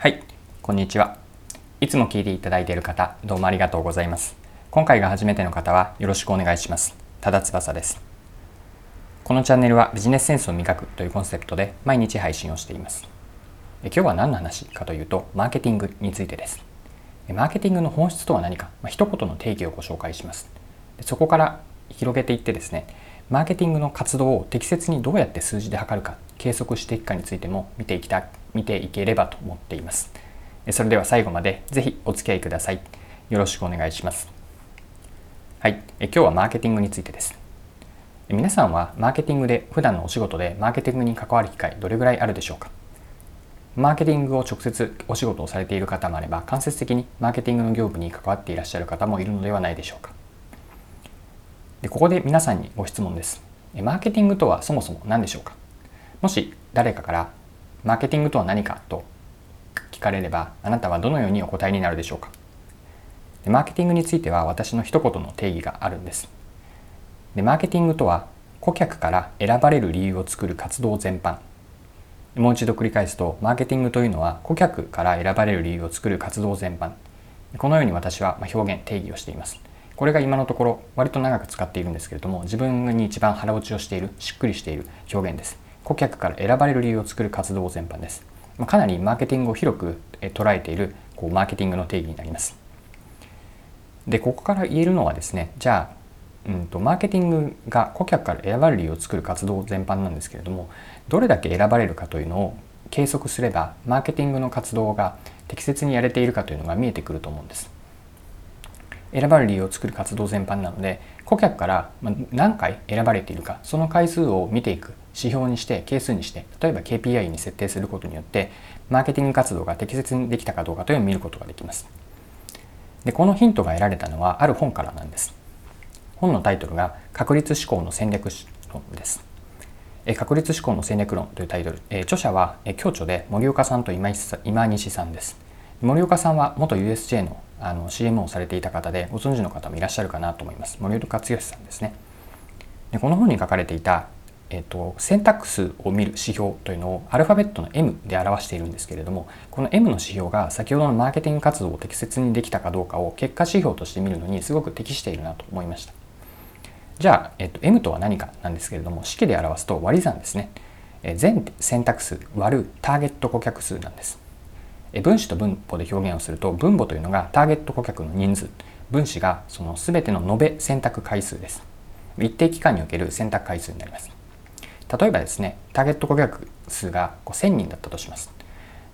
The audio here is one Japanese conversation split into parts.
はい、こんにちは。いつも聞いていただいている方、どうもありがとうございます。今回が初めての方はよろしくお願いします。ただ翼です。このチャンネルはビジネスセンスを磨くというコンセプトで毎日配信をしています。今日は何の話かというと、マーケティングについてです。マーケティングの本質とは何か、まあ、一言の定義をご紹介します。そこから広げていってですね、マーケティングの活動を適切にどうやって数字で測るか、計測していくかについても見ていきたい見ていければと思っています。それでは最後までぜひお付き合いください。よろしくお願いします。はい、え今日はマーケティングについてです。皆さんはマーケティングで普段のお仕事でマーケティングに関わる機会どれぐらいあるでしょうか？マーケティングを直接お仕事をされている方もあれば間接的にマーケティングの業務に関わっていらっしゃる方もいるのではないでしょうか？でここで皆さんにご質問ですマーケティングとはそもそも何でしょうか？もし誰かからマーケティングとは何かと聞かれればあなたはどのようにお答えになるでしょうか。でマーケティングについては私の一言の定義があるんです。でマーケティングとは顧客から選ばれる理由を作る活動全般。もう一度繰り返すとマーケティングというのは顧客から選ばれる理由を作る活動全般。このように私は表現定義をしています。これが今のところ割と長く使っているんですけれども自分に一番腹落ちをしているしっくりしている表現です。顧客から選ばれる理由を作る活動全般です。まかなりマーケティングを広く捉えているこうマーケティングの定義になります。でここから言えるのはですねじゃあうんと、マーケティングが顧客から選ばれる理由を作る活動全般なんですけれどもどれだけ選ばれるかというのを計測すればマーケティングの活動が適切にやれているかというのが見えてくると思うんです。選ばれる理由を作る活動全般なので顧客から何回選ばれているかその回数を見ていく指標にして係数にして例えば KPI に設定することによってマーケティング活動が適切にできたかどうかというのを見ることができます。でこのヒントが得られたのはある本からなんです。本のタイトルが確率思考の戦略論です。確率思考の戦略論というタイトル。著者は共著で森岡さんと今西さんです。森岡さんは元 USJ のあの CM をされていた方でご存知の方もいらっしゃるかなと思います。森岡剛さんですね。でこの本に書かれていた、えっと、選択数を見る指標というのをアルファベットの M で表しているんですけれどもこの M の指標が先ほどのマーケティング活動を適切にできたかどうかを結果指標として見るのにすごく適しているなと思いました。じゃあ、えっと、M とは何かなんですけれども式で表すと割り算ですね。全選択数割るターゲット顧客数なんです。分子と分母で表現をすると分母というのがターゲット顧客の人数。分子がその全ての延べ選択回数です。一定期間における選択回数になります。例えばですねターゲット顧客数が1000人だったとします。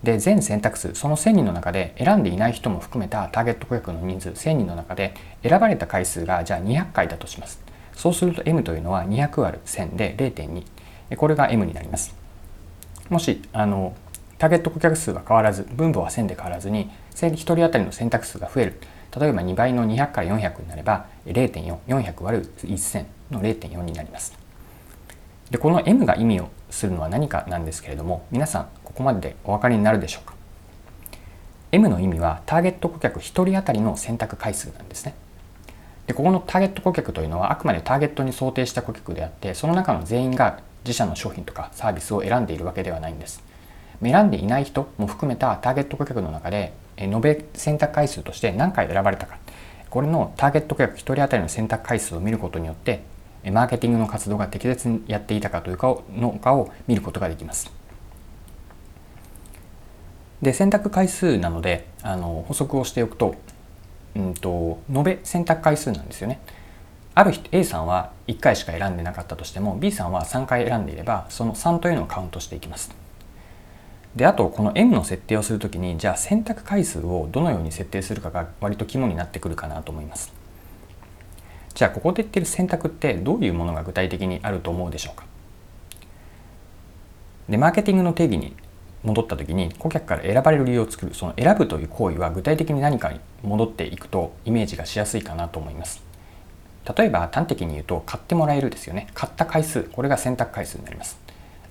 で全選択数その1000人の中で選んでいない人も含めたターゲット顧客の人数1000人の中で選ばれた回数がじゃあ200回だとします。そうすると M というのは200割る1000で0.2これが M になります。もしあのターゲット顧客数は変わらず分母は1000で変わらずに1人当たりの選択数が増える。例えば2倍の200から400になれば0.4400割る1000の0.4になります。でこの M が意味をするのは何かなんですけれども皆さんここまででお分かりになるでしょうか？M の意味はターゲット顧客1人当たりの選択回数なんですね。でここのターゲット顧客というのはあくまでターゲットに想定した顧客であってその中の全員が自社の商品とかサービスを選んでいるわけではないんです。選んでいない人も含めたターゲット顧客の中で延べ選択回数として何回選ばれたか。これのターゲット顧客1人当たりの選択回数を見ることによってマーケティングの活動が適切にやっていたかというかのかを見ることができます。で選択回数なのであの補足をしておくと,、うんと、延べ選択回数なんですよね。ある人 A さんは1回しか選んでなかったとしても B さんは3回選んでいればその3というのをカウントしていきます。であとこの M の設定をするときにじゃあ選択回数をどのように設定するかが割と肝になってくるかなと思います。じゃあここで言ってる選択ってどういうものが具体的にあると思うでしょうか？でマーケティングの定義に戻った時に顧客から選ばれる理由を作るその選ぶという行為は具体的に何かに戻っていくとイメージがしやすいかなと思います。例えば端的に言うと買ってもらえるですよね。買った回数これが選択回数になります。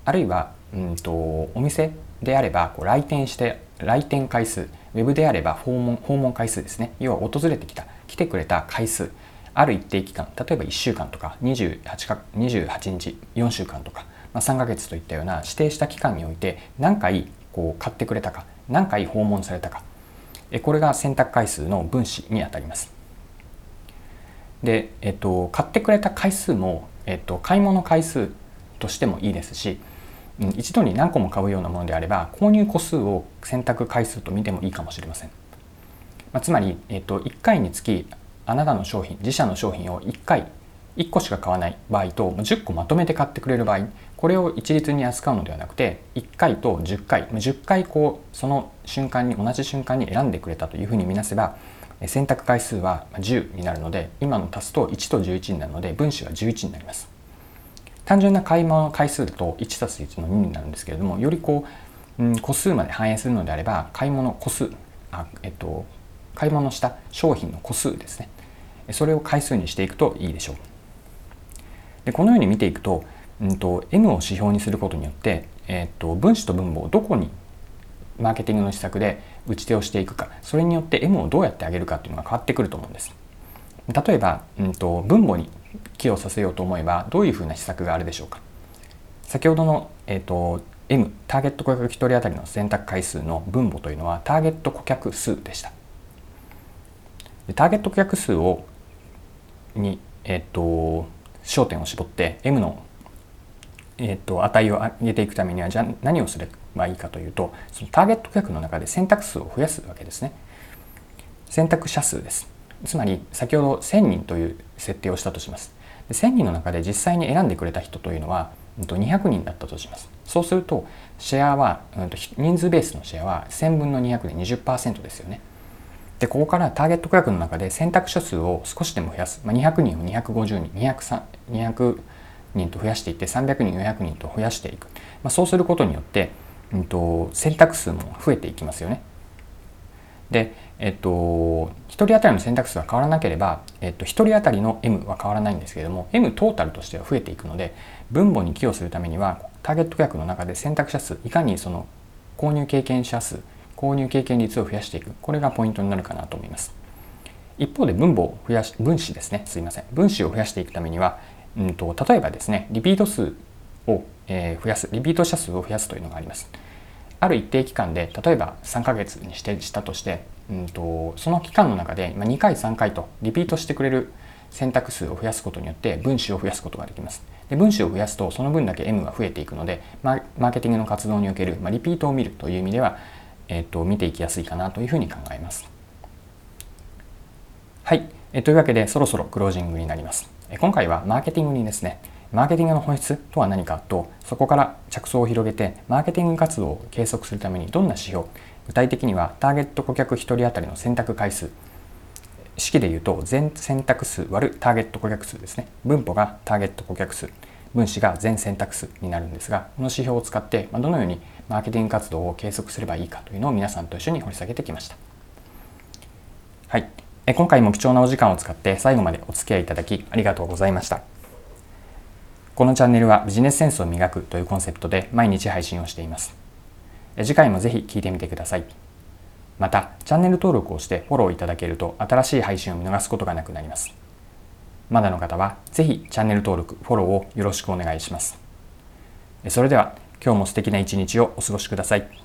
あるいはうんとお店であればこう来店して来店回数ウェブであれば訪問訪問回数ですね。要は訪れてきた来てくれた回数ある一定期間例えば1週間とか 28, か28日4週間とか、まあ、3ヶ月といったような指定した期間において何回こう買ってくれたか何回訪問されたか。これが選択回数の分子にあたります。で、えっと、買ってくれた回数も、えっと、買い物回数としてもいいですし一度に何個も買うようなものであれば購入個数を選択回数と見てもいいかもしれません、まあ、つまり、えっと、1回につきあなたの商品自社の商品を1回1個しか買わない場合と10個まとめて買ってくれる場合これを一律に扱うのではなくて1回と10回10回こうその瞬間に同じ瞬間に選んでくれたというふうに見なせば選択回数は10になるので今の足すと1と11になるので分子は11になります。単純な買い物回数だと1たす1の2になるんですけれどもよりこう、うん、個数まで反映するのであれば買い物個数あ、えっと、買い物した商品の個数ですね。それを回数にしていくといいでしょう。でこのように見ていくと,、うんと、M を指標にすることによって、えーと、分子と分母をどこにマーケティングの施策で打ち手をしていくかそれによって M をどうやって上げるかっていうのが変わってくると思うんです。例えば、うんと、分母に寄与させようと思えばどういうふうな施策があるでしょうか？先ほどの、えーと、M ターゲット顧客1人当たりの選択回数の分母というのはターゲット顧客数でした。ターゲット顧客数をに、え、ー、と焦点を絞って M の、えーと、値を上げていくためにはじゃあ何をすればいいかというとそのターゲット顧客の中で選択数を増やすわけですね。選択者数です。つまり先ほど1000人という設定をしたとします。1000人の中で実際に選んでくれた人というのは200人だったとします。そうするとシェアは人数ベースのシェアは1000分の200で20%ですよね。でここからターゲット顧客の中で選択者数を少しでも増やす、まあ、200人を250人200 200人と増やしていって300人400人と増やしていく、まあ、そうすることによって、うんと、選択数も増えていきますよね。で、えっと、1人当たりの選択数は変わらなければ、えっと、1人当たりの M は変わらないんですけれども M トータルとしては増えていくので分母に寄与するためにはターゲット客の中で選択者数いかにその購入経験者数購入経験率を増やしていくこれがポイントになるかなと思います。一方で分母を増やし分子ですねすいません。分子を増やしていくためには、うんと、例えばですねリピート数を、えー、増やすリピート者数を増やすというのがあります。ある一定期間で例えば3ヶ月にしてしたとして、うんと、その期間の中で2回3回とリピートしてくれる選択数を増やすことによって分子を増やすことができます。で分子を増やすとその分だけ M が増えていくのでマーケティングの活動における、まあ、リピートを見るという意味ではえーと、見ていきやすいかなというふうに考えます。はい、えー、というわけでそろそろクロージングになります。え今回はマーケティングにですねマーケティングの本質とは何かとそこから着想を広げてマーケティング活動を計測するためにどんな指標具体的にはターゲット顧客1人当たりの選択回数式で言うと全選択数割るターゲット顧客数ですね分母がターゲット顧客数分子が全選択数になるんですがこの指標を使ってどのようにマーケティング活動を計測すればいいかというのを皆さんと一緒に掘り下げてきました。はい、今回も貴重なお時間を使って最後までお付き合いいただきありがとうございました。このチャンネルはビジネスセンスを磨くというコンセプトで毎日配信をしています。次回もぜひ聴いてみてください。また、チャンネル登録をしてフォローいただけると新しい配信を見逃すことがなくなります。まだの方はぜひチャンネル登録、フォローをよろしくお願いします。それでは今日も素敵な一日をお過ごしください。